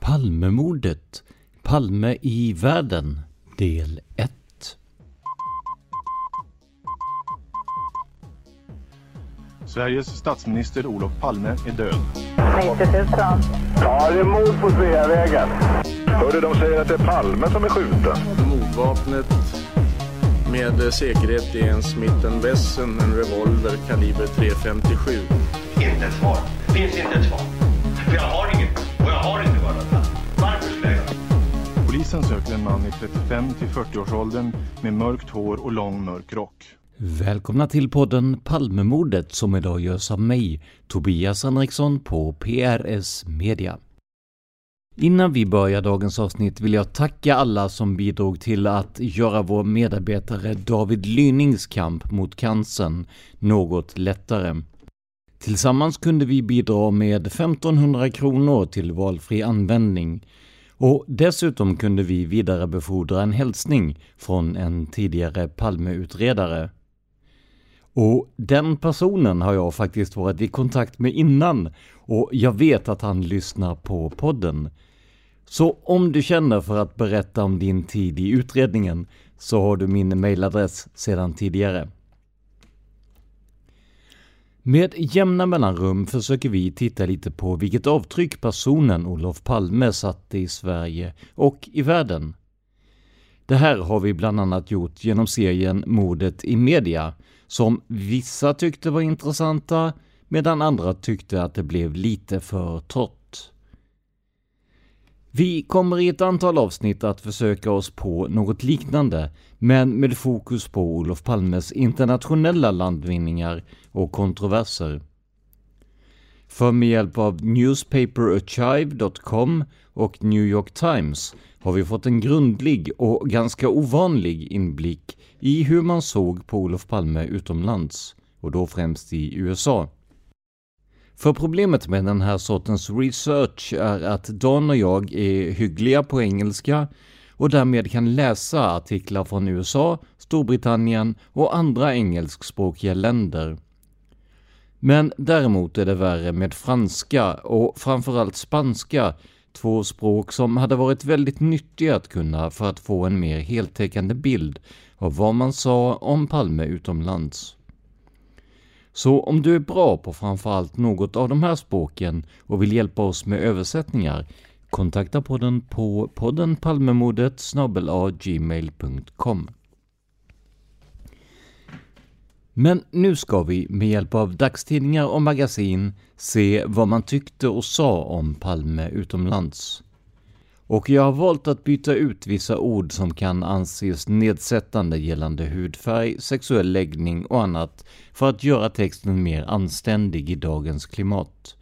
Palmemordet Palme i världen Del 1 Sveriges statsminister Olof Palme är död. 90 000. Ja, det är mord på Sveavägen. Hörde de säger att det är Palme som är skjuten. Mordvapnet med säkerhet är en Smith Wesson, en revolver kaliber .357. Inte ett svar. Det finns inte ett svar. För jag har inget. Och jag har inte varit Varför skulle jag göra Polisen söker en man i 35 till 40-årsåldern med mörkt hår och lång mörk rock. Välkomna till podden Palmemordet som idag görs av mig, Tobias Henriksson på PRS Media. Innan vi börjar dagens avsnitt vill jag tacka alla som bidrog till att göra vår medarbetare David Lynings kamp mot cancern något lättare. Tillsammans kunde vi bidra med 1500 kronor till valfri användning och dessutom kunde vi vidarebefordra en hälsning från en tidigare Palmeutredare. Och den personen har jag faktiskt varit i kontakt med innan och jag vet att han lyssnar på podden. Så om du känner för att berätta om din tid i utredningen så har du min mailadress sedan tidigare. Med jämna mellanrum försöker vi titta lite på vilket avtryck personen Olof Palme satte i Sverige och i världen. Det här har vi bland annat gjort genom serien Mordet i media, som vissa tyckte var intressanta medan andra tyckte att det blev lite för torrt. Vi kommer i ett antal avsnitt att försöka oss på något liknande, men med fokus på Olof Palmes internationella landvinningar och kontroverser. För med hjälp av newspaperarchive.com och New York Times har vi fått en grundlig och ganska ovanlig inblick i hur man såg på Olof Palme utomlands, och då främst i USA. För problemet med den här sortens research är att Dan och jag är hyggliga på engelska och därmed kan läsa artiklar från USA, Storbritannien och andra engelskspråkiga länder. Men däremot är det värre med franska och framförallt spanska, två språk som hade varit väldigt nyttiga att kunna för att få en mer heltäckande bild av vad man sa om Palme utomlands. Så om du är bra på framförallt något av de här språken och vill hjälpa oss med översättningar, kontakta podden på podden palmemordet gmail.com. Men nu ska vi med hjälp av dagstidningar och magasin se vad man tyckte och sa om Palme utomlands. Och jag har valt att byta ut vissa ord som kan anses nedsättande gällande hudfärg, sexuell läggning och annat för att göra texten mer anständig i dagens klimat.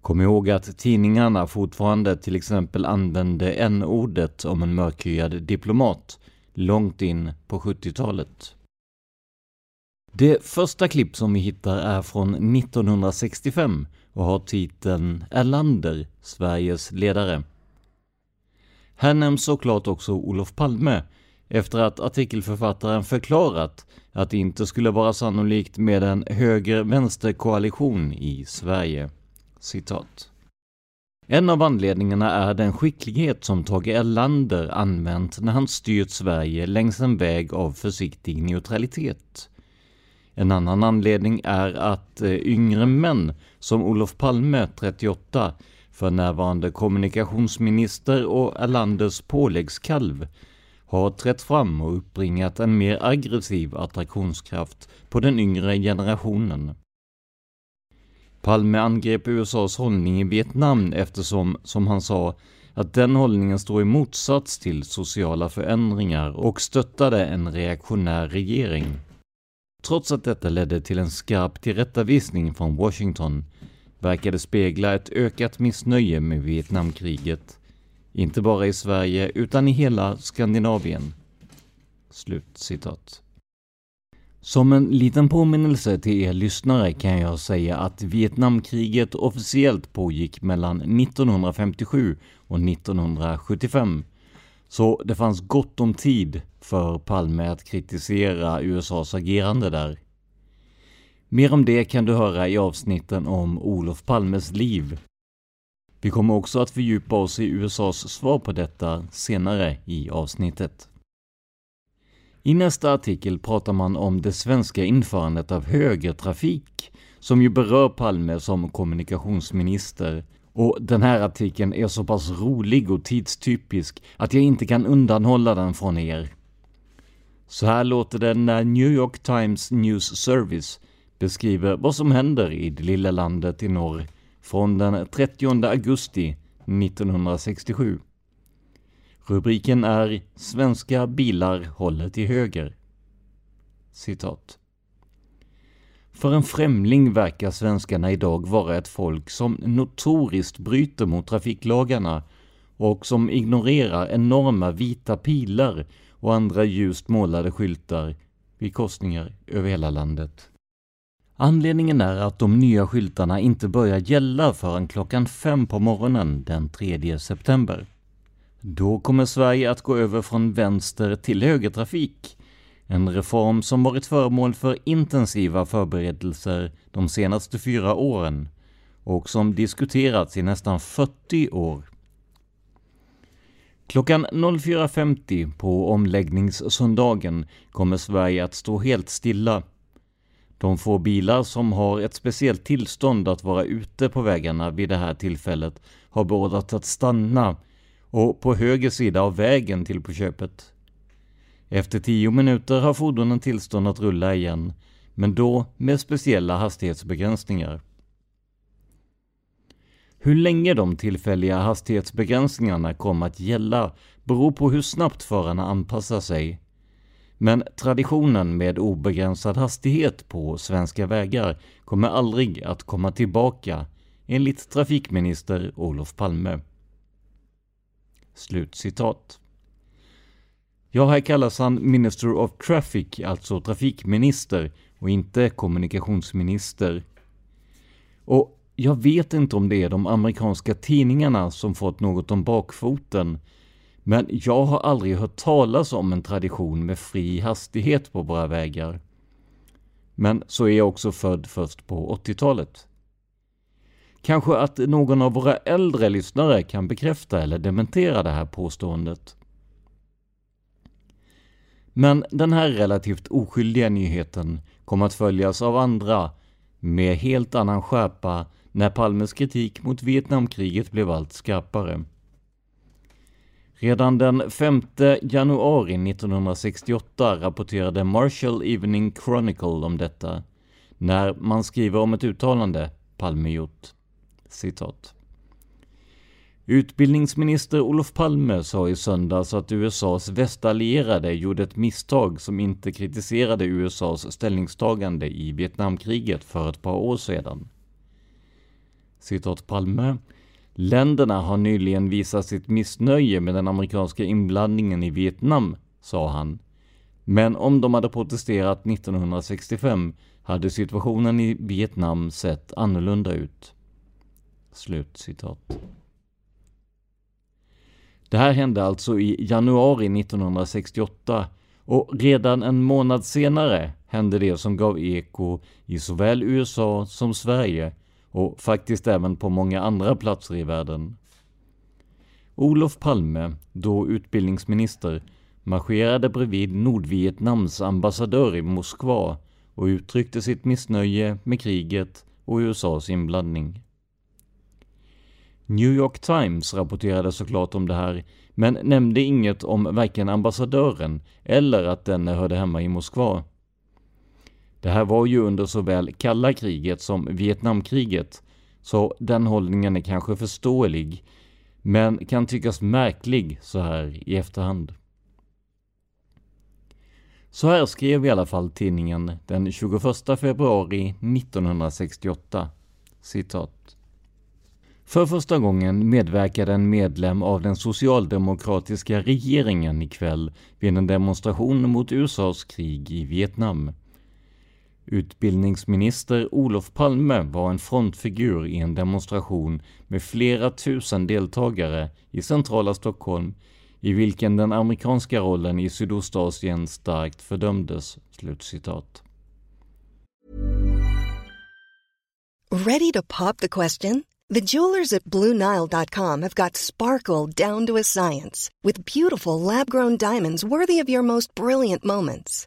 Kom ihåg att tidningarna fortfarande till exempel använde n-ordet om en mörkhyad diplomat långt in på 70-talet. Det första klipp som vi hittar är från 1965 och har titeln Erlander, Sveriges ledare. Här nämns såklart också Olof Palme, efter att artikelförfattaren förklarat att det inte skulle vara sannolikt med en höger-vänster-koalition i Sverige. Citat. En av anledningarna är den skicklighet som Tage Erlander använt när han styrt Sverige längs en väg av försiktig neutralitet. En annan anledning är att eh, yngre män som Olof Palme, 38, för närvarande kommunikationsminister och Erlanders påläggskalv, har trätt fram och uppbringat en mer aggressiv attraktionskraft på den yngre generationen. Palme angrep USAs hållning i Vietnam eftersom, som han sa, att den hållningen står i motsats till sociala förändringar och stöttade en reaktionär regering. Trots att detta ledde till en skarp tillrättavisning från Washington verkade spegla ett ökat missnöje med Vietnamkriget, inte bara i Sverige utan i hela Skandinavien. Slut citat. Som en liten påminnelse till er lyssnare kan jag säga att Vietnamkriget officiellt pågick mellan 1957 och 1975. Så det fanns gott om tid för Palme att kritisera USAs agerande där. Mer om det kan du höra i avsnitten om Olof Palmes liv. Vi kommer också att fördjupa oss i USAs svar på detta senare i avsnittet. I nästa artikel pratar man om det svenska införandet av högertrafik, som ju berör Palme som kommunikationsminister. Och den här artikeln är så pass rolig och tidstypisk att jag inte kan undanhålla den från er. Så här låter det när New York Times News Service beskriver vad som händer i det lilla landet i norr från den 30 augusti 1967. Rubriken är “Svenska bilar håller till höger”. Citat. För en främling verkar svenskarna idag vara ett folk som notoriskt bryter mot trafiklagarna och som ignorerar enorma vita pilar och andra ljust målade skyltar vid korsningar över hela landet. Anledningen är att de nya skyltarna inte börjar gälla förrän klockan fem på morgonen den 3 september. Då kommer Sverige att gå över från vänster till högertrafik. En reform som varit föremål för intensiva förberedelser de senaste fyra åren och som diskuterats i nästan 40 år. Klockan 04.50 på omläggningssöndagen kommer Sverige att stå helt stilla. De få bilar som har ett speciellt tillstånd att vara ute på vägarna vid det här tillfället har beordrats att stanna och på höger sida av vägen till på köpet. Efter tio minuter har fordonen tillstånd att rulla igen, men då med speciella hastighetsbegränsningar. Hur länge de tillfälliga hastighetsbegränsningarna kommer att gälla beror på hur snabbt förarna anpassar sig. Men traditionen med obegränsad hastighet på svenska vägar kommer aldrig att komma tillbaka, enligt trafikminister Olof Palme. Slutcitat. Ja, här kallas han Minister of Traffic, alltså trafikminister, och inte kommunikationsminister. Och jag vet inte om det är de amerikanska tidningarna som fått något om bakfoten, men jag har aldrig hört talas om en tradition med fri hastighet på våra vägar. Men så är jag också född först på 80-talet. Kanske att någon av våra äldre lyssnare kan bekräfta eller dementera det här påståendet. Men den här relativt oskyldiga nyheten kom att följas av andra med helt annan skärpa när Palmes kritik mot Vietnamkriget blev allt skarpare. Redan den 5 januari 1968 rapporterade Marshall Evening Chronicle om detta, när man skriver om ett uttalande Palme gjort. Citat. Utbildningsminister Olof Palme sa i söndags att USAs västallierade gjorde ett misstag som inte kritiserade USAs ställningstagande i Vietnamkriget för ett par år sedan. Citat Palme. Länderna har nyligen visat sitt missnöje med den amerikanska inblandningen i Vietnam, sa han. Men om de hade protesterat 1965 hade situationen i Vietnam sett annorlunda ut. Slut citat. Det här hände alltså i januari 1968 och redan en månad senare hände det som gav eko i såväl USA som Sverige och faktiskt även på många andra platser i världen. Olof Palme, då utbildningsminister, marscherade bredvid Nordvietnams ambassadör i Moskva och uttryckte sitt missnöje med kriget och USAs inblandning. New York Times rapporterade såklart om det här, men nämnde inget om varken ambassadören eller att denne hörde hemma i Moskva. Det här var ju under såväl kalla kriget som Vietnamkriget, så den hållningen är kanske förståelig, men kan tyckas märklig så här i efterhand. Så här skrev i alla fall tidningen den 21 februari 1968. Citat. För första gången medverkade en medlem av den socialdemokratiska regeringen ikväll vid en demonstration mot USAs krig i Vietnam. Utbildningsminister Olof Palme var en frontfigur i en demonstration med flera tusen deltagare i centrala Stockholm i vilken den amerikanska rollen i Sydostasien starkt fördömdes." Slutcitat. Ready to pop the question? The jewelers at BlueNile.com have got sparkle down to a science with beautiful lab-grown diamonds worthy of your most brilliant moments.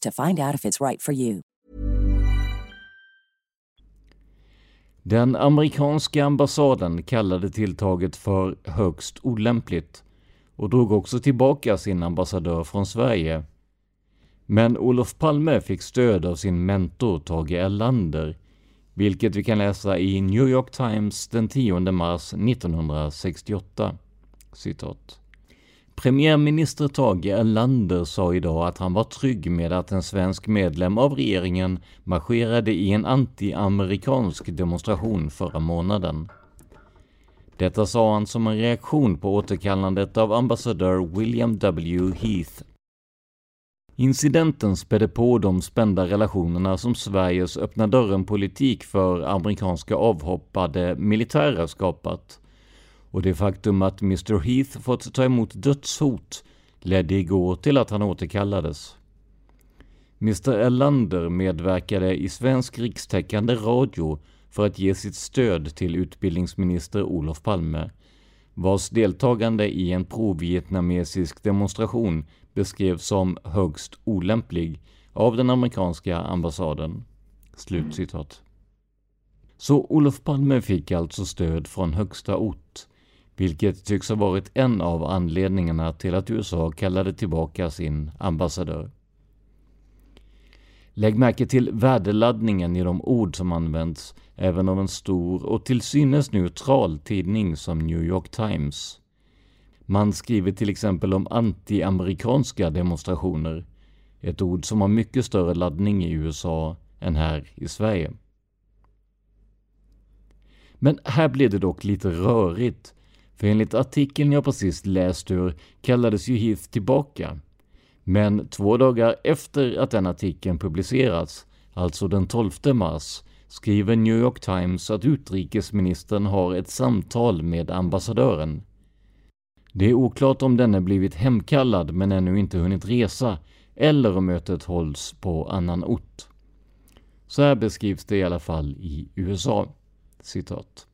to find out if it's right for you. Den amerikanska ambassaden kallade tilltaget för högst olämpligt och drog också tillbaka sin ambassadör från Sverige. Men Olof Palme fick stöd av sin mentor Tage Erlander, vilket vi kan läsa i New York Times den 10 mars 1968. Citat. Premiärminister Tage Erlander sa idag att han var trygg med att en svensk medlem av regeringen marscherade i en anti-amerikansk demonstration förra månaden. Detta sa han som en reaktion på återkallandet av ambassadör William W. Heath. Incidenten spädde på de spända relationerna som Sveriges öppna dörren-politik för amerikanska avhoppade militärer skapat och det faktum att Mr Heath fått ta emot dödshot ledde igår till att han återkallades. Mr Erlander medverkade i svensk rikstäckande radio för att ge sitt stöd till utbildningsminister Olof Palme, vars deltagande i en provietnamesisk demonstration beskrevs som högst olämplig av den amerikanska ambassaden. Slutcitat. Så Olof Palme fick alltså stöd från högsta ort, vilket tycks ha varit en av anledningarna till att USA kallade tillbaka sin ambassadör. Lägg märke till värdeladdningen i de ord som används, även av en stor och till synes neutral tidning som New York Times. Man skriver till exempel om anti-amerikanska demonstrationer, ett ord som har mycket större laddning i USA än här i Sverige. Men här blir det dock lite rörigt, för enligt artikeln jag precis läst ur kallades ju Heath tillbaka. Men två dagar efter att den artikeln publicerats, alltså den 12 mars, skriver New York Times att utrikesministern har ett samtal med ambassadören. Det är oklart om denne blivit hemkallad men ännu inte hunnit resa, eller om mötet hålls på annan ort. Så här beskrivs det i alla fall i USA. Citat.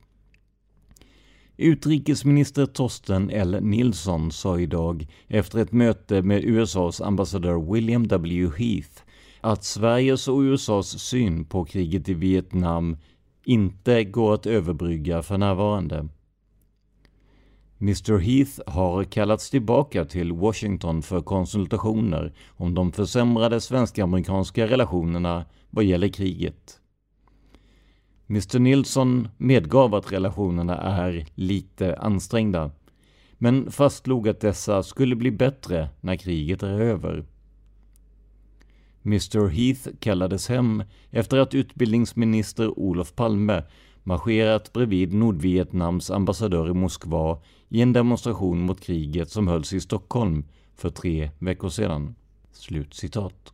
Utrikesminister Torsten L. Nilsson sa idag efter ett möte med USAs ambassadör William W. Heath att Sveriges och USAs syn på kriget i Vietnam inte går att överbrygga för närvarande. Mr Heath har kallats tillbaka till Washington för konsultationer om de försämrade svensk-amerikanska relationerna vad gäller kriget. Mr Nilsson medgav att relationerna är lite ansträngda, men fastslog att dessa skulle bli bättre när kriget är över. Mr Heath kallades hem efter att utbildningsminister Olof Palme marscherat bredvid Nordvietnams ambassadör i Moskva i en demonstration mot kriget som hölls i Stockholm för tre veckor sedan. Slut citat.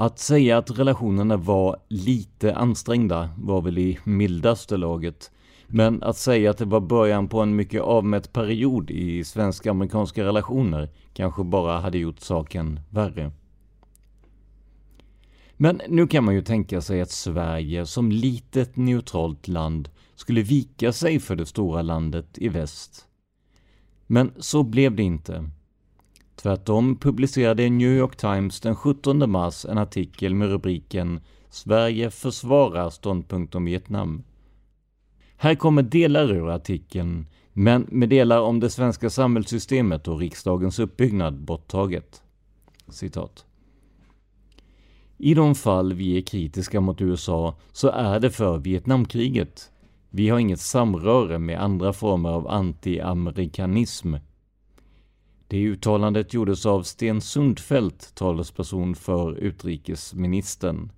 Att säga att relationerna var lite ansträngda var väl i mildaste laget. Men att säga att det var början på en mycket avmätt period i svensk-amerikanska relationer kanske bara hade gjort saken värre. Men nu kan man ju tänka sig att Sverige som litet neutralt land skulle vika sig för det stora landet i väst. Men så blev det inte. Tvärtom publicerade New York Times den 17 mars en artikel med rubriken “Sverige försvarar ståndpunkt om Vietnam”. Här kommer delar ur artikeln, men med delar om det svenska samhällssystemet och riksdagens uppbyggnad borttaget. Citat. I de fall vi är kritiska mot USA så är det för Vietnamkriget. Vi har inget samröre med andra former av anti-amerikanism det uttalandet gjordes av Sten Sundfeldt, talesperson för utrikesministern.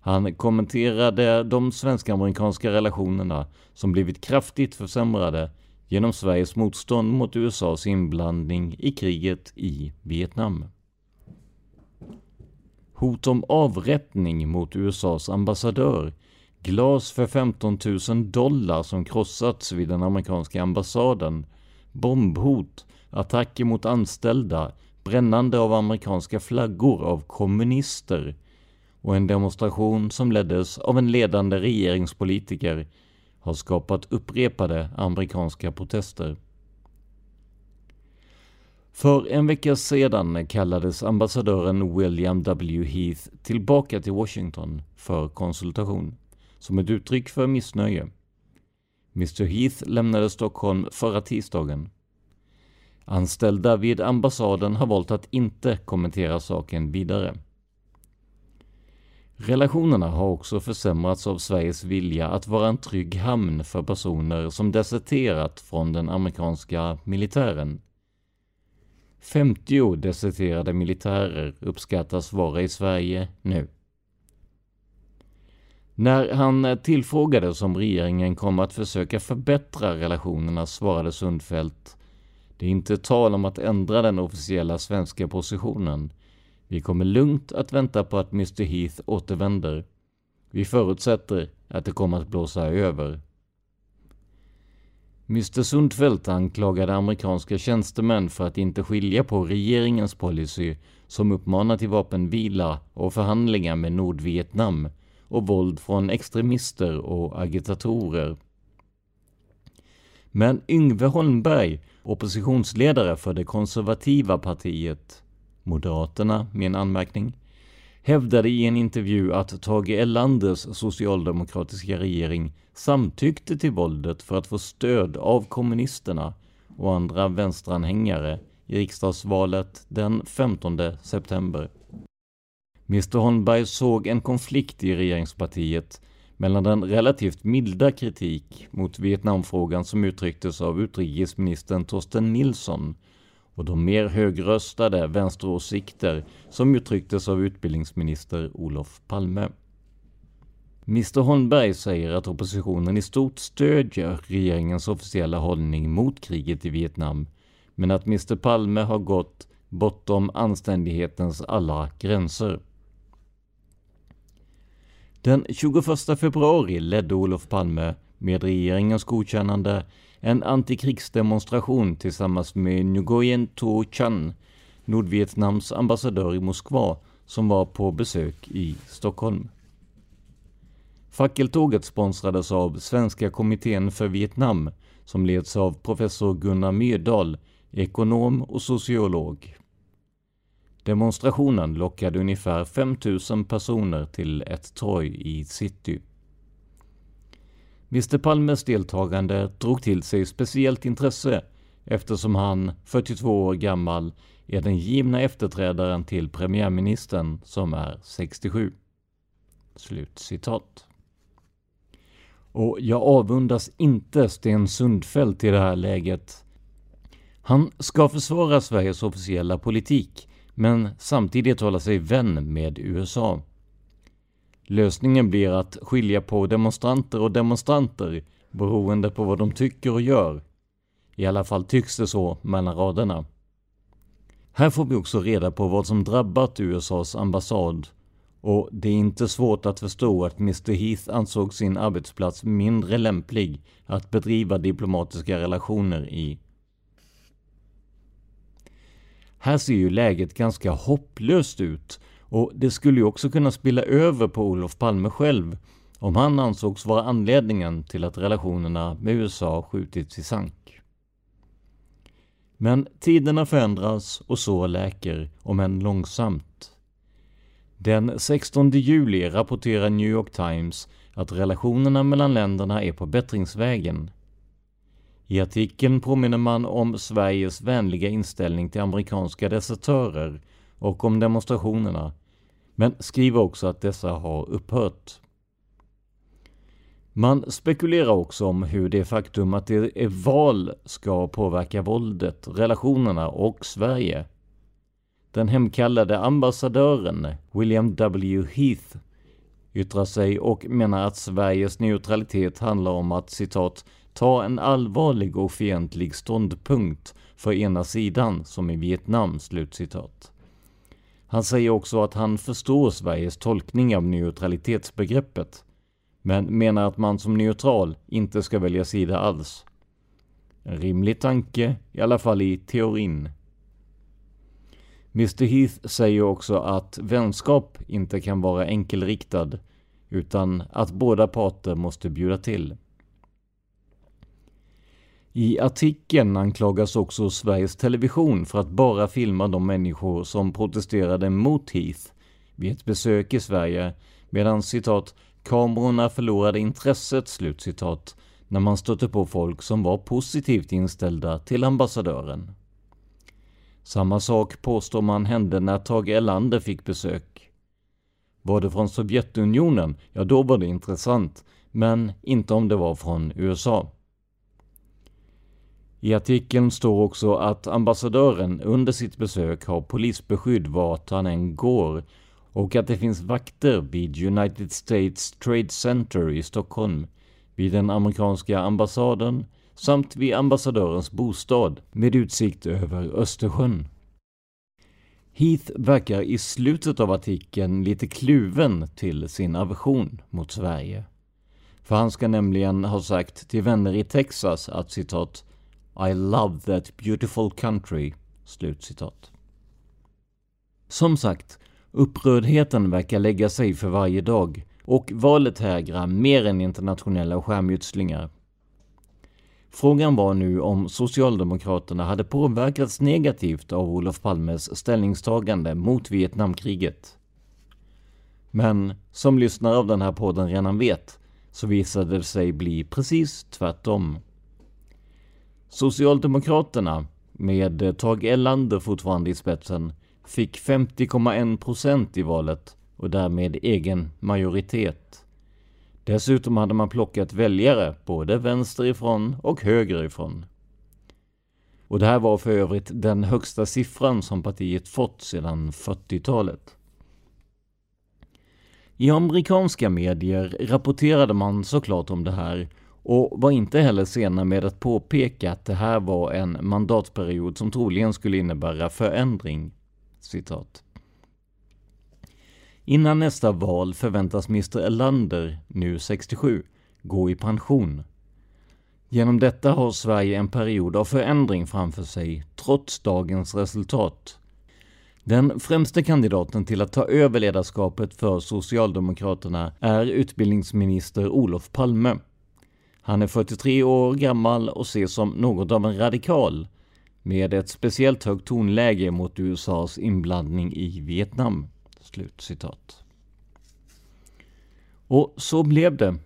Han kommenterade de svensk-amerikanska relationerna som blivit kraftigt försämrade genom Sveriges motstånd mot USAs inblandning i kriget i Vietnam. Hot om avrättning mot USAs ambassadör, glas för 15 000 dollar som krossats vid den amerikanska ambassaden, bombhot attacker mot anställda, brännande av amerikanska flaggor av kommunister och en demonstration som leddes av en ledande regeringspolitiker har skapat upprepade amerikanska protester. För en vecka sedan kallades ambassadören William W. Heath tillbaka till Washington för konsultation, som ett uttryck för missnöje. Mr Heath lämnade Stockholm förra tisdagen. Anställda vid ambassaden har valt att inte kommentera saken vidare. Relationerna har också försämrats av Sveriges vilja att vara en trygg hamn för personer som deserterat från den amerikanska militären. 50 deserterade militärer uppskattas vara i Sverige nu. När han tillfrågades om regeringen kommer att försöka förbättra relationerna svarade Sundfeldt det är inte tal om att ändra den officiella svenska positionen. Vi kommer lugnt att vänta på att Mr Heath återvänder. Vi förutsätter att det kommer att blåsa över. Mr Sundfeldt anklagade amerikanska tjänstemän för att inte skilja på regeringens policy som uppmanar till vapenvila och förhandlingar med Nordvietnam och våld från extremister och agitatorer. Men Yngve Holmberg, oppositionsledare för det konservativa partiet, Moderaterna med en anmärkning, hävdade i en intervju att Tage Erlanders socialdemokratiska regering samtyckte till våldet för att få stöd av kommunisterna och andra vänsteranhängare i riksdagsvalet den 15 september. Mr Holmberg såg en konflikt i regeringspartiet mellan den relativt milda kritik mot Vietnamfrågan som uttrycktes av utrikesministern Torsten Nilsson och de mer högröstade vänsteråsikter som uttrycktes av utbildningsminister Olof Palme. Mr Holmberg säger att oppositionen i stort stödjer regeringens officiella hållning mot kriget i Vietnam, men att Mr Palme har gått bortom anständighetens alla gränser. Den 21 februari ledde Olof Palme, med regeringens godkännande, en antikrigsdemonstration tillsammans med Nguyen To Chan, Nordvietnams ambassadör i Moskva, som var på besök i Stockholm. Fackeltåget sponsrades av Svenska kommittén för Vietnam, som leds av professor Gunnar Myrdal, ekonom och sociolog. Demonstrationen lockade ungefär 5000 personer till ett torg i city. Mr Palmes deltagande drog till sig speciellt intresse eftersom han, 42 år gammal, är den givna efterträdaren till premiärministern som är 67. Slut citat. Och jag avundas inte Sten Sundfeldt i det här läget. Han ska försvara Sveriges officiella politik, men samtidigt hålla sig vän med USA. Lösningen blir att skilja på demonstranter och demonstranter beroende på vad de tycker och gör. I alla fall tycks det så mellan raderna. Här får vi också reda på vad som drabbat USAs ambassad och det är inte svårt att förstå att Mr Heath ansåg sin arbetsplats mindre lämplig att bedriva diplomatiska relationer i. Här ser ju läget ganska hopplöst ut och det skulle ju också kunna spilla över på Olof Palme själv om han ansågs vara anledningen till att relationerna med USA skjutits i sank. Men tiderna förändras och så läker, om än långsamt. Den 16 juli rapporterar New York Times att relationerna mellan länderna är på bättringsvägen. I artikeln påminner man om Sveriges vänliga inställning till amerikanska desertörer och om demonstrationerna, men skriver också att dessa har upphört. Man spekulerar också om hur det faktum att det är val ska påverka våldet, relationerna och Sverige. Den hemkallade ambassadören William W. Heath yttrar sig och menar att Sveriges neutralitet handlar om att citat ta en allvarlig och fientlig ståndpunkt för ena sidan, som i Vietnam." Slutcitat. Han säger också att han förstår Sveriges tolkning av neutralitetsbegreppet, men menar att man som neutral inte ska välja sida alls. En rimlig tanke, i alla fall i teorin. Mr Heath säger också att vänskap inte kan vara enkelriktad, utan att båda parter måste bjuda till. I artikeln anklagas också Sveriges Television för att bara filma de människor som protesterade mot Heath vid ett besök i Sverige, medan citat ”kamerorna förlorade intresset” slutcitat, när man stötte på folk som var positivt inställda till ambassadören. Samma sak påstår man hände när Tage Erlander fick besök. Var det från Sovjetunionen, ja då var det intressant, men inte om det var från USA. I artikeln står också att ambassadören under sitt besök har polisbeskydd vart han än går och att det finns vakter vid United States Trade Center i Stockholm, vid den amerikanska ambassaden samt vid ambassadörens bostad med utsikt över Östersjön. Heath verkar i slutet av artikeln lite kluven till sin aversion mot Sverige. För han ska nämligen ha sagt till vänner i Texas att citat i love that beautiful country. Slutcitat. Som sagt, upprördheten verkar lägga sig för varje dag och valet hägrar mer än internationella skärmytslingar. Frågan var nu om Socialdemokraterna hade påverkats negativt av Olof Palmes ställningstagande mot Vietnamkriget. Men som lyssnare av den här podden redan vet så visade det sig bli precis tvärtom. Socialdemokraterna, med eh, Tage Erlander fortfarande i spetsen, fick 50,1 procent i valet och därmed egen majoritet. Dessutom hade man plockat väljare både vänsterifrån och högerifrån. Och det här var för övrigt den högsta siffran som partiet fått sedan 40-talet. I amerikanska medier rapporterade man såklart om det här och var inte heller sena med att påpeka att det här var en mandatperiod som troligen skulle innebära förändring. Citat. Innan nästa val förväntas Mr Erlander, nu 67, gå i pension. Genom detta har Sverige en period av förändring framför sig, trots dagens resultat. Den främste kandidaten till att ta över ledarskapet för Socialdemokraterna är utbildningsminister Olof Palme. Han är 43 år gammal och ses som något av en radikal, med ett speciellt högt tonläge mot USAs inblandning i Vietnam. Slutcitat. Och så blev det.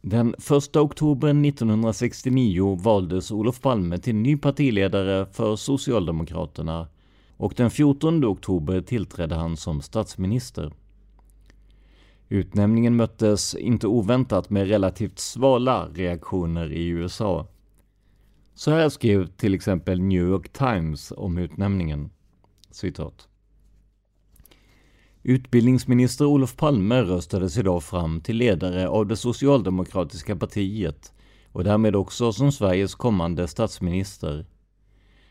Den 1 oktober 1969 valdes Olof Palme till ny partiledare för Socialdemokraterna och den 14 oktober tillträdde han som statsminister. Utnämningen möttes inte oväntat med relativt svala reaktioner i USA. Så här skrev till exempel New York Times om utnämningen. Citat. Utbildningsminister Olof Palme röstades idag fram till ledare av det socialdemokratiska partiet och därmed också som Sveriges kommande statsminister.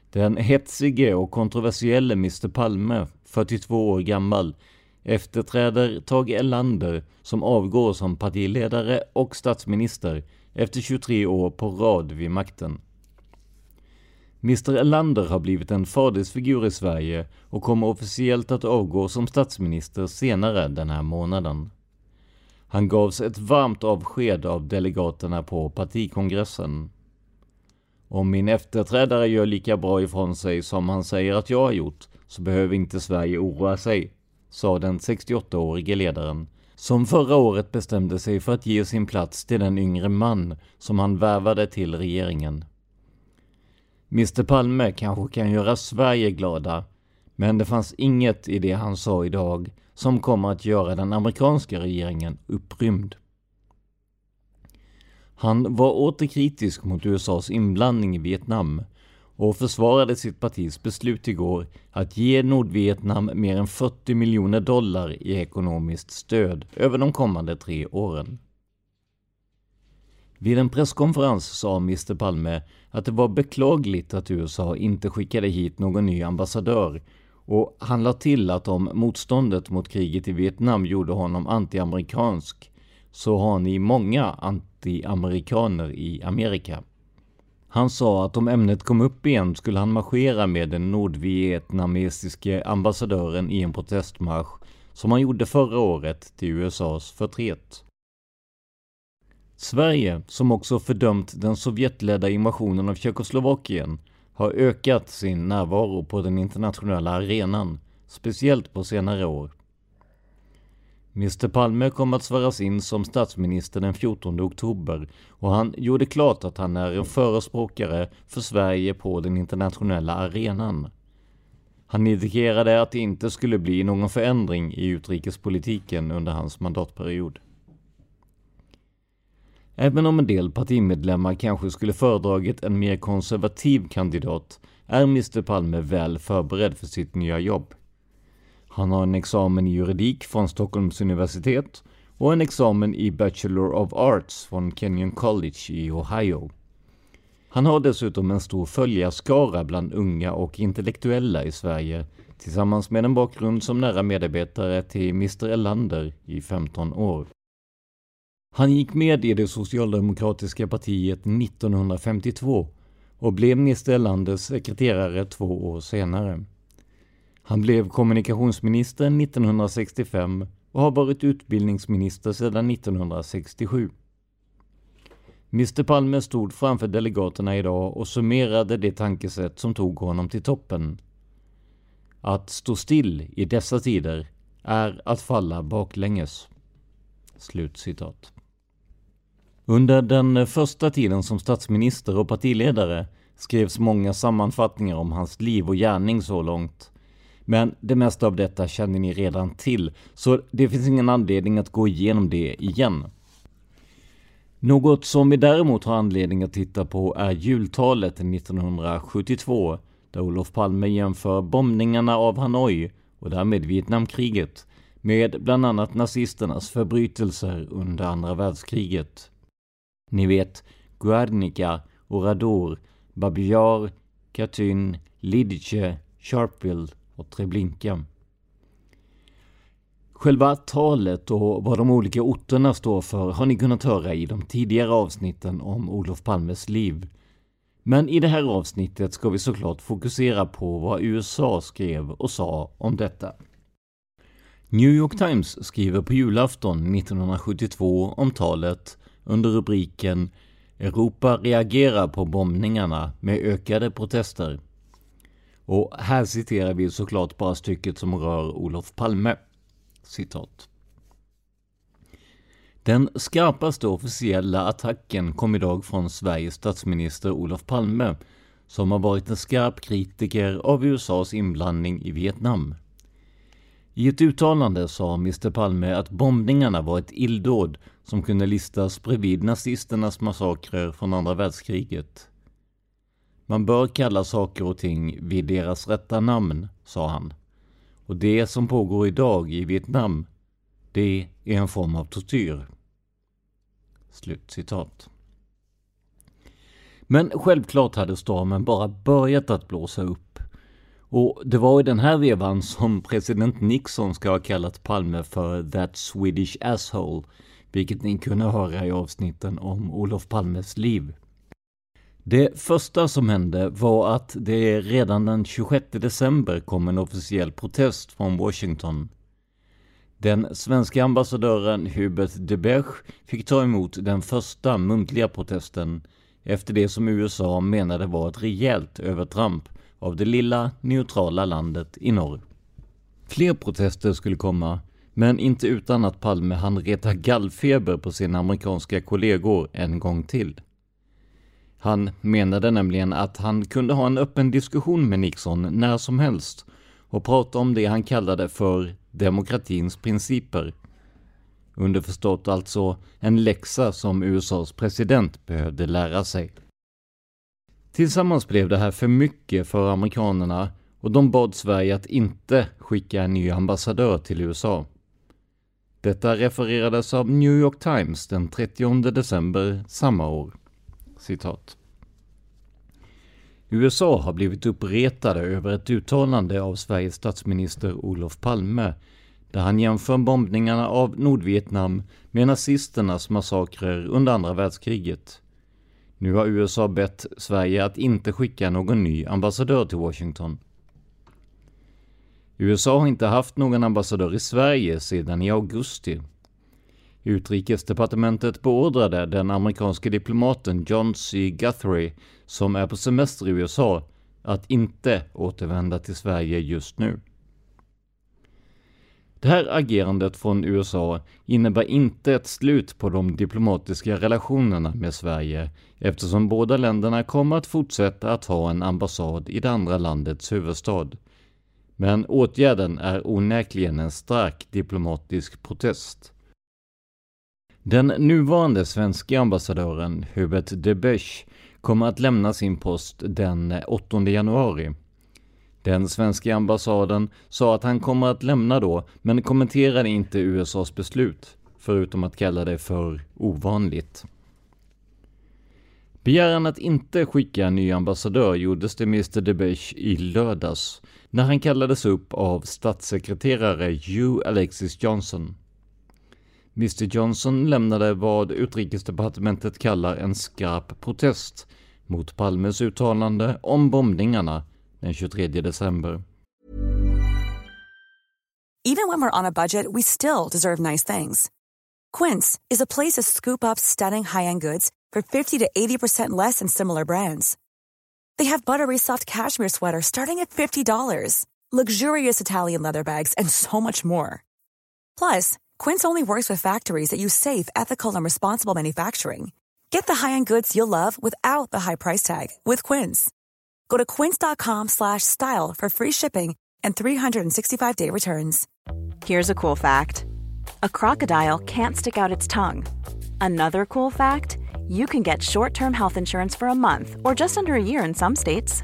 Den hetsige och kontroversielle Mr Palme, 42 år gammal, efterträder Tage Erlander som avgår som partiledare och statsminister efter 23 år på rad vid makten. Mr Erlander har blivit en fadersfigur i Sverige och kommer officiellt att avgå som statsminister senare den här månaden. Han gavs ett varmt avsked av delegaterna på partikongressen. Om min efterträdare gör lika bra ifrån sig som han säger att jag har gjort så behöver inte Sverige oroa sig, sa den 68-årige ledaren, som förra året bestämde sig för att ge sin plats till den yngre man som han värvade till regeringen. Mr Palme kanske kan göra Sverige glada, men det fanns inget i det han sa idag som kommer att göra den amerikanska regeringen upprymd. Han var åter kritisk mot USAs inblandning i Vietnam och försvarade sitt partis beslut igår att ge Nordvietnam mer än 40 miljoner dollar i ekonomiskt stöd över de kommande tre åren. Vid en presskonferens sa Mr Palme att det var beklagligt att USA inte skickade hit någon ny ambassadör och han lade till att om motståndet mot kriget i Vietnam gjorde honom antiamerikansk så har ni många antiamerikaner i Amerika. Han sa att om ämnet kom upp igen skulle han marschera med den nordvietnamesiske ambassadören i en protestmarsch som han gjorde förra året till USAs förtret. Sverige, som också fördömt den Sovjetledda invasionen av Tjeckoslovakien, har ökat sin närvaro på den internationella arenan, speciellt på senare år. Mr Palme kom att sväras in som statsminister den 14 oktober och han gjorde klart att han är en förespråkare för Sverige på den internationella arenan. Han indikerade att det inte skulle bli någon förändring i utrikespolitiken under hans mandatperiod. Även om en del partimedlemmar kanske skulle föredragit en mer konservativ kandidat är Mr Palme väl förberedd för sitt nya jobb. Han har en examen i juridik från Stockholms universitet och en examen i Bachelor of Arts från Kenyon College i Ohio. Han har dessutom en stor följarskara bland unga och intellektuella i Sverige tillsammans med en bakgrund som nära medarbetare till Mr Erlander i 15 år. Han gick med i det socialdemokratiska partiet 1952 och blev Mr Erlanders sekreterare två år senare. Han blev kommunikationsminister 1965 och har varit utbildningsminister sedan 1967. Mr Palme stod framför delegaterna idag och summerade det tankesätt som tog honom till toppen. Att stå still i dessa tider är att falla baklänges. Slut citat. Under den första tiden som statsminister och partiledare skrevs många sammanfattningar om hans liv och gärning så långt. Men det mesta av detta känner ni redan till, så det finns ingen anledning att gå igenom det igen. Något som vi däremot har anledning att titta på är jultalet 1972, där Olof Palme jämför bombningarna av Hanoi och därmed Vietnamkriget med bland annat nazisternas förbrytelser under andra världskriget. Ni vet Guernica, Oradour, Babillard, Katyn, Lidice, Sharpeville och Treblinka. Själva talet och vad de olika orterna står för har ni kunnat höra i de tidigare avsnitten om Olof Palmes liv. Men i det här avsnittet ska vi såklart fokusera på vad USA skrev och sa om detta. New York Times skriver på julafton 1972 om talet under rubriken Europa reagerar på bombningarna med ökade protester. Och här citerar vi såklart bara stycket som rör Olof Palme. Citat. Den skarpaste officiella attacken kom idag från Sveriges statsminister Olof Palme, som har varit en skarp kritiker av USAs inblandning i Vietnam. I ett uttalande sa Mr Palme att bombningarna var ett illdåd som kunde listas bredvid nazisternas massakrer från andra världskriget. Man bör kalla saker och ting vid deras rätta namn, sa han. Och det som pågår idag i Vietnam, det är en form av tortyr. Slutcitat. Men självklart hade stormen bara börjat att blåsa upp. Och det var i den här vevan som president Nixon ska ha kallat Palme för “that Swedish asshole”, vilket ni kunde höra i avsnitten om Olof Palmes liv. Det första som hände var att det redan den 26 december kom en officiell protest från Washington. Den svenska ambassadören Hubert de Berch fick ta emot den första muntliga protesten efter det som USA menade var ett rejält övertramp av det lilla neutrala landet i norr. Fler protester skulle komma, men inte utan att Palme hann reta gallfeber på sina amerikanska kollegor en gång till. Han menade nämligen att han kunde ha en öppen diskussion med Nixon när som helst och prata om det han kallade för demokratins principer. Underförstått alltså en läxa som USAs president behövde lära sig. Tillsammans blev det här för mycket för amerikanerna och de bad Sverige att inte skicka en ny ambassadör till USA. Detta refererades av New York Times den 30 december samma år. Citat. USA har blivit uppretade över ett uttalande av Sveriges statsminister Olof Palme där han jämför bombningarna av Nordvietnam med nazisternas massakrer under andra världskriget. Nu har USA bett Sverige att inte skicka någon ny ambassadör till Washington. USA har inte haft någon ambassadör i Sverige sedan i augusti. Utrikesdepartementet beordrade den amerikanske diplomaten John C. Guthrie, som är på semester i USA, att inte återvända till Sverige just nu. Det här agerandet från USA innebär inte ett slut på de diplomatiska relationerna med Sverige eftersom båda länderna kommer att fortsätta att ha en ambassad i det andra landets huvudstad. Men åtgärden är onekligen en stark diplomatisk protest. Den nuvarande svenska ambassadören Hubert de Bech kommer att lämna sin post den 8 januari. Den svenska ambassaden sa att han kommer att lämna då, men kommenterade inte USAs beslut, förutom att kalla det för ovanligt. Begäran att inte skicka en ny ambassadör gjordes till Mr Debech i lördags, när han kallades upp av statssekreterare Hugh Alexis Johnson. Mr Johnson lämnade vad utrikesdepartementet kallar en skarp protest mot Palmes uttalande om bombningarna den 23 december. Even when we're on a budget, we still deserve nice things. Quince is a place to scoop up stunning high-end goods for 50 to 80% less than similar brands. They have buttery soft cashmere sweaters starting at $50, luxurious Italian leather bags, and so much more. Plus, Quince only works with factories that use safe, ethical, and responsible manufacturing. Get the high-end goods you'll love without the high price tag with Quince. Go to quince.com/style for free shipping and 365-day returns. Here's a cool fact. A crocodile can't stick out its tongue. Another cool fact, you can get short-term health insurance for a month or just under a year in some states.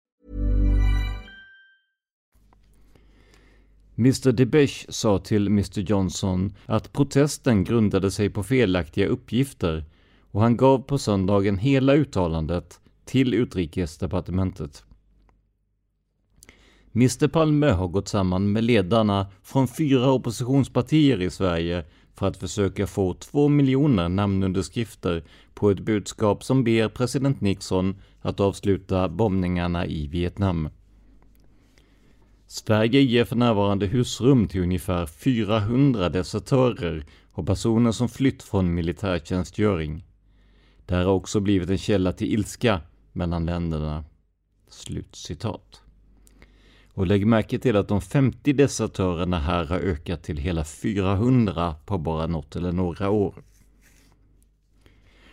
Mr Debech sa till Mr Johnson att protesten grundade sig på felaktiga uppgifter och han gav på söndagen hela uttalandet till utrikesdepartementet. Mr Palme har gått samman med ledarna från fyra oppositionspartier i Sverige för att försöka få två miljoner namnunderskrifter på ett budskap som ber president Nixon att avsluta bombningarna i Vietnam. Sverige ger för närvarande husrum till ungefär 400 desertörer och personer som flytt från militärtjänstgöring. Det här har också blivit en källa till ilska mellan länderna.” Slutcitat. Och lägg märke till att de 50 desertörerna här har ökat till hela 400 på bara något eller några år.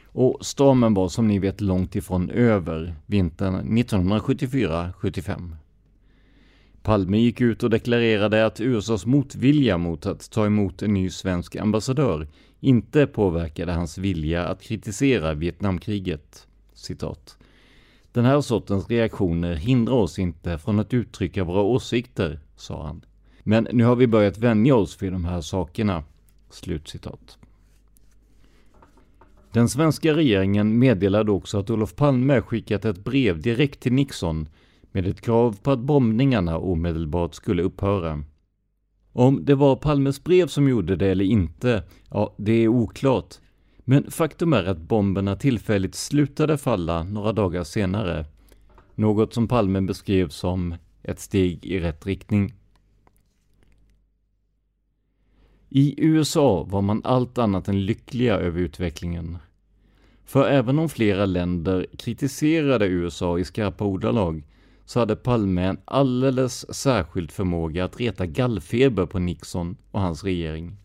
Och stormen var som ni vet långt ifrån över vintern 1974-75. Palme gick ut och deklarerade att USAs motvilja mot att ta emot en ny svensk ambassadör inte påverkade hans vilja att kritisera Vietnamkriget. Citat. Den här sortens reaktioner hindrar oss inte från att uttrycka våra åsikter, sa han. Men nu har vi börjat vänja oss vid de här sakerna. Slutcitat. Den svenska regeringen meddelade också att Olof Palme skickat ett brev direkt till Nixon med ett krav på att bombningarna omedelbart skulle upphöra. Om det var Palmes brev som gjorde det eller inte, ja, det är oklart. Men faktum är att bomberna tillfälligt slutade falla några dagar senare. Något som Palme beskrev som ett steg i rätt riktning. I USA var man allt annat än lyckliga över utvecklingen. För även om flera länder kritiserade USA i skarpa ordalag så hade Palme en alldeles särskild förmåga att reta gallfeber på Nixon och hans regering.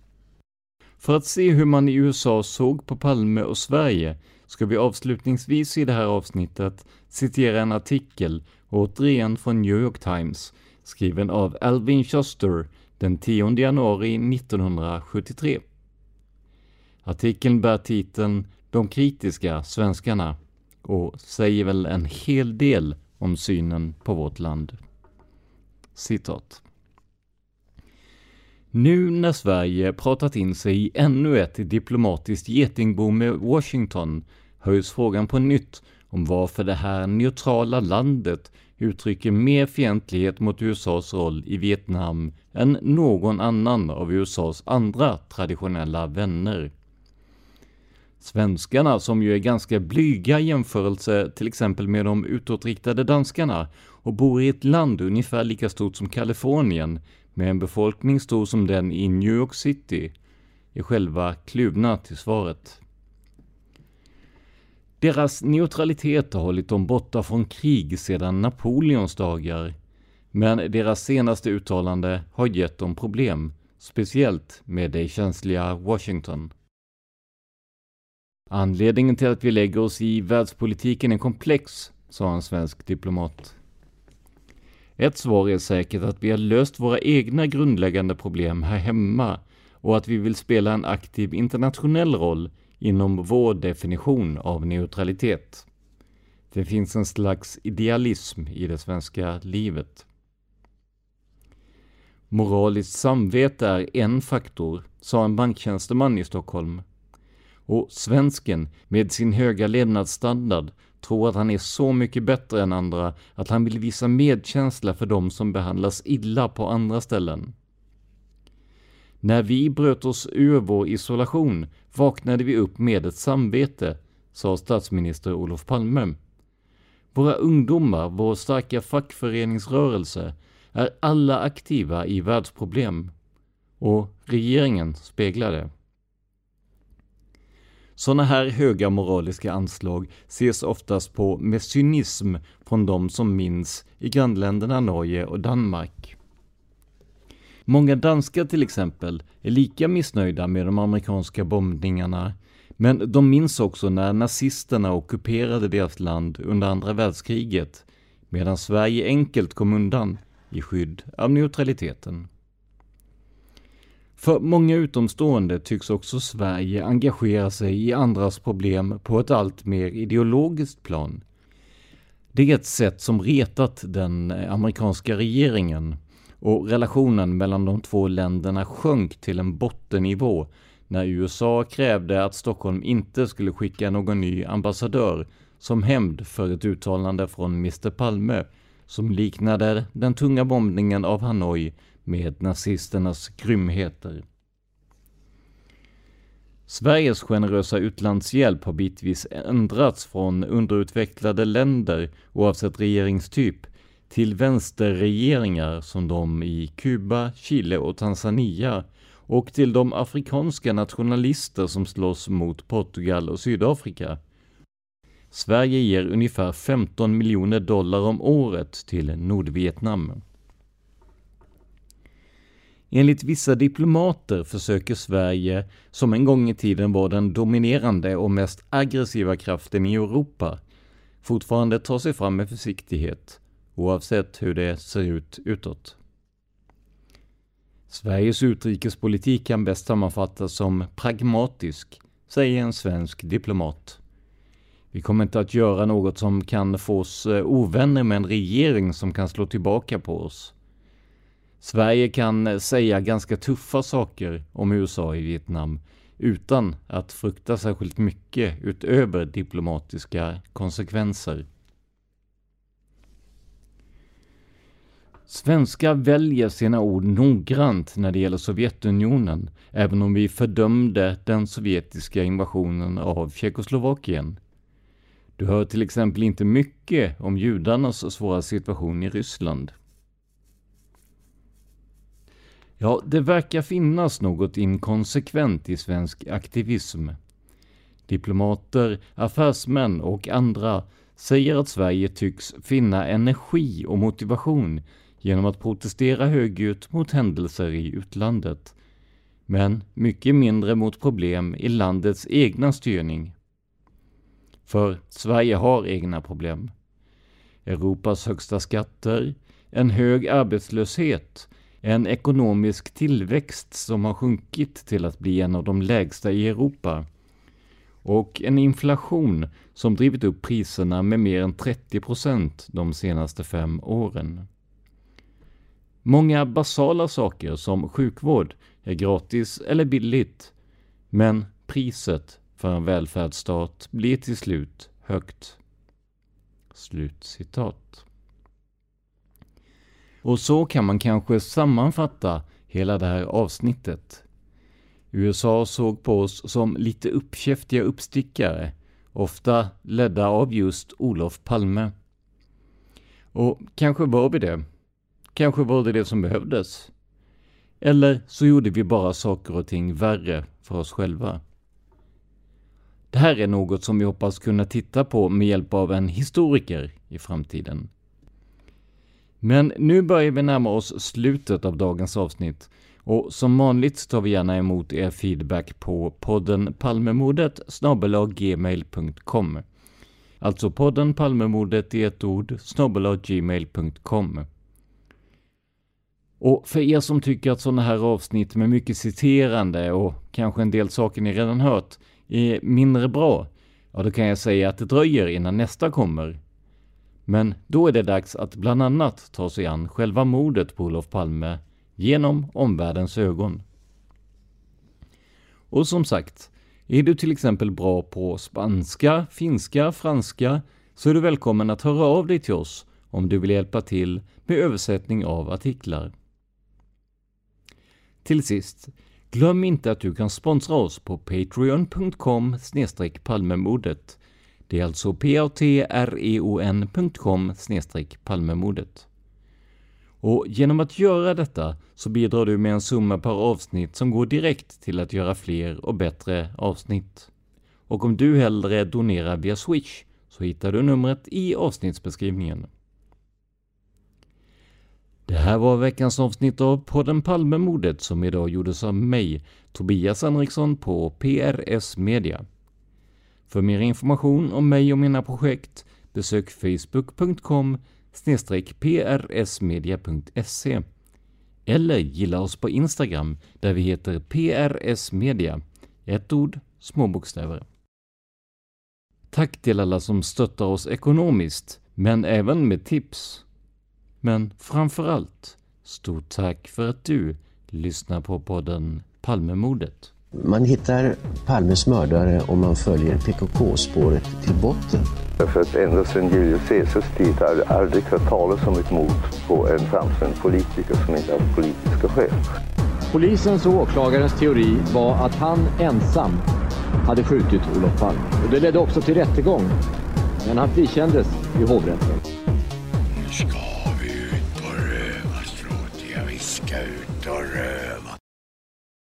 För att se hur man i USA såg på Palme och Sverige ska vi avslutningsvis i det här avsnittet citera en artikel, återigen från New York Times, skriven av Alvin Shuster den 10 januari 1973. Artikeln bär titeln ”De kritiska svenskarna” och säger väl en hel del om synen på vårt land. Citat. Nu när Sverige pratat in sig i ännu ett diplomatiskt getingbo med Washington höjs frågan på nytt om varför det här neutrala landet uttrycker mer fientlighet mot USAs roll i Vietnam än någon annan av USAs andra traditionella vänner. Svenskarna, som ju är ganska blyga i jämförelse till exempel med de utåtriktade danskarna och bor i ett land ungefär lika stort som Kalifornien med en befolkning stor som den i New York City, är själva kluvna till svaret. Deras neutralitet har hållit dem borta från krig sedan Napoleons dagar, men deras senaste uttalande har gett dem problem, speciellt med det känsliga Washington. Anledningen till att vi lägger oss i världspolitiken är komplex, sa en svensk diplomat. Ett svar är säkert att vi har löst våra egna grundläggande problem här hemma och att vi vill spela en aktiv internationell roll inom vår definition av neutralitet. Det finns en slags idealism i det svenska livet. Moraliskt samvete är en faktor, sa en banktjänsteman i Stockholm. Och svensken, med sin höga levnadsstandard, tror att han är så mycket bättre än andra att han vill visa medkänsla för dem som behandlas illa på andra ställen. När vi bröt oss ur vår isolation vaknade vi upp med ett samvete, sa statsminister Olof Palme. Våra ungdomar, vår starka fackföreningsrörelse, är alla aktiva i världsproblem. Och regeringen speglar det. Sådana här höga moraliska anslag ses oftast på med cynism från de som minns i grannländerna Norge och Danmark. Många danskar till exempel är lika missnöjda med de amerikanska bombningarna, men de minns också när nazisterna ockuperade deras land under andra världskriget, medan Sverige enkelt kom undan i skydd av neutraliteten. För många utomstående tycks också Sverige engagera sig i andras problem på ett allt mer ideologiskt plan. Det är ett sätt som retat den amerikanska regeringen och relationen mellan de två länderna sjönk till en bottennivå när USA krävde att Stockholm inte skulle skicka någon ny ambassadör som hämnd för ett uttalande från Mr Palme som liknade den tunga bombningen av Hanoi med nazisternas grymheter. Sveriges generösa utlandshjälp har bitvis ändrats från underutvecklade länder oavsett regeringstyp till vänsterregeringar som de i Kuba, Chile och Tanzania och till de afrikanska nationalister som slåss mot Portugal och Sydafrika. Sverige ger ungefär 15 miljoner dollar om året till Nordvietnam. Enligt vissa diplomater försöker Sverige, som en gång i tiden var den dominerande och mest aggressiva kraften i Europa, fortfarande ta sig fram med försiktighet, oavsett hur det ser ut utåt. Sveriges utrikespolitik kan bäst sammanfattas som pragmatisk, säger en svensk diplomat. Vi kommer inte att göra något som kan få oss eh, ovänner med en regering som kan slå tillbaka på oss. Sverige kan eh, säga ganska tuffa saker om USA i Vietnam utan att frukta särskilt mycket utöver diplomatiska konsekvenser. Svenskar väljer sina ord noggrant när det gäller Sovjetunionen, även om vi fördömde den sovjetiska invasionen av Tjeckoslovakien. Du hör till exempel inte mycket om judarnas svåra situation i Ryssland. Ja, det verkar finnas något inkonsekvent i svensk aktivism. Diplomater, affärsmän och andra säger att Sverige tycks finna energi och motivation genom att protestera högljutt mot händelser i utlandet, men mycket mindre mot problem i landets egna styrning. För Sverige har egna problem. Europas högsta skatter, en hög arbetslöshet, en ekonomisk tillväxt som har sjunkit till att bli en av de lägsta i Europa och en inflation som drivit upp priserna med mer än 30 procent de senaste fem åren. Många basala saker som sjukvård är gratis eller billigt, men priset för en välfärdsstat blir till slut högt. Slut citat. Och så kan man kanske sammanfatta hela det här avsnittet. USA såg på oss som lite uppkäftiga uppstickare, ofta ledda av just Olof Palme. Och kanske var vi det. Kanske var det det som behövdes. Eller så gjorde vi bara saker och ting värre för oss själva. Det här är något som vi hoppas kunna titta på med hjälp av en historiker i framtiden. Men nu börjar vi närma oss slutet av dagens avsnitt och som vanligt tar vi gärna emot er feedback på podden palmemordet gmail.com. Alltså podden Palmemordet i ett ord gmail.com. Och för er som tycker att sådana här avsnitt med mycket citerande och kanske en del saker ni redan hört är mindre bra, ja då kan jag säga att det dröjer innan nästa kommer. Men då är det dags att bland annat ta sig an själva mordet på Olof Palme genom omvärldens ögon. Och som sagt, är du till exempel bra på spanska, finska, franska så är du välkommen att höra av dig till oss om du vill hjälpa till med översättning av artiklar. Till sist, glöm inte att du kan sponsra oss på patreon.com palmemordet. Det är alltså patreon.com palmemordet. Och genom att göra detta så bidrar du med en summa per avsnitt som går direkt till att göra fler och bättre avsnitt. Och om du hellre donerar via Swish så hittar du numret i avsnittsbeskrivningen. Det här var veckans avsnitt av podden Palmemordet som idag gjordes av mig, Tobias Henriksson på PRS Media. För mer information om mig och mina projekt besök facebook.com prsmedia.se eller gilla oss på Instagram där vi heter prsmedia. Ett ord, små bokstäver. Tack till alla som stöttar oss ekonomiskt, men även med tips. Men framför allt, stort tack för att du lyssnar på podden Palmemordet. Man hittar Palmes mördare om man följer PKK-spåret till botten. För att ända sedan Julius Caesars tid har det aldrig hört talas om ett mord på en framstående politiker som inte haft politiska skäl. Polisens och åklagarens teori var att han ensam hade skjutit Olof Palme. Och det ledde också till rättegång. Men han frikändes i hovrätten.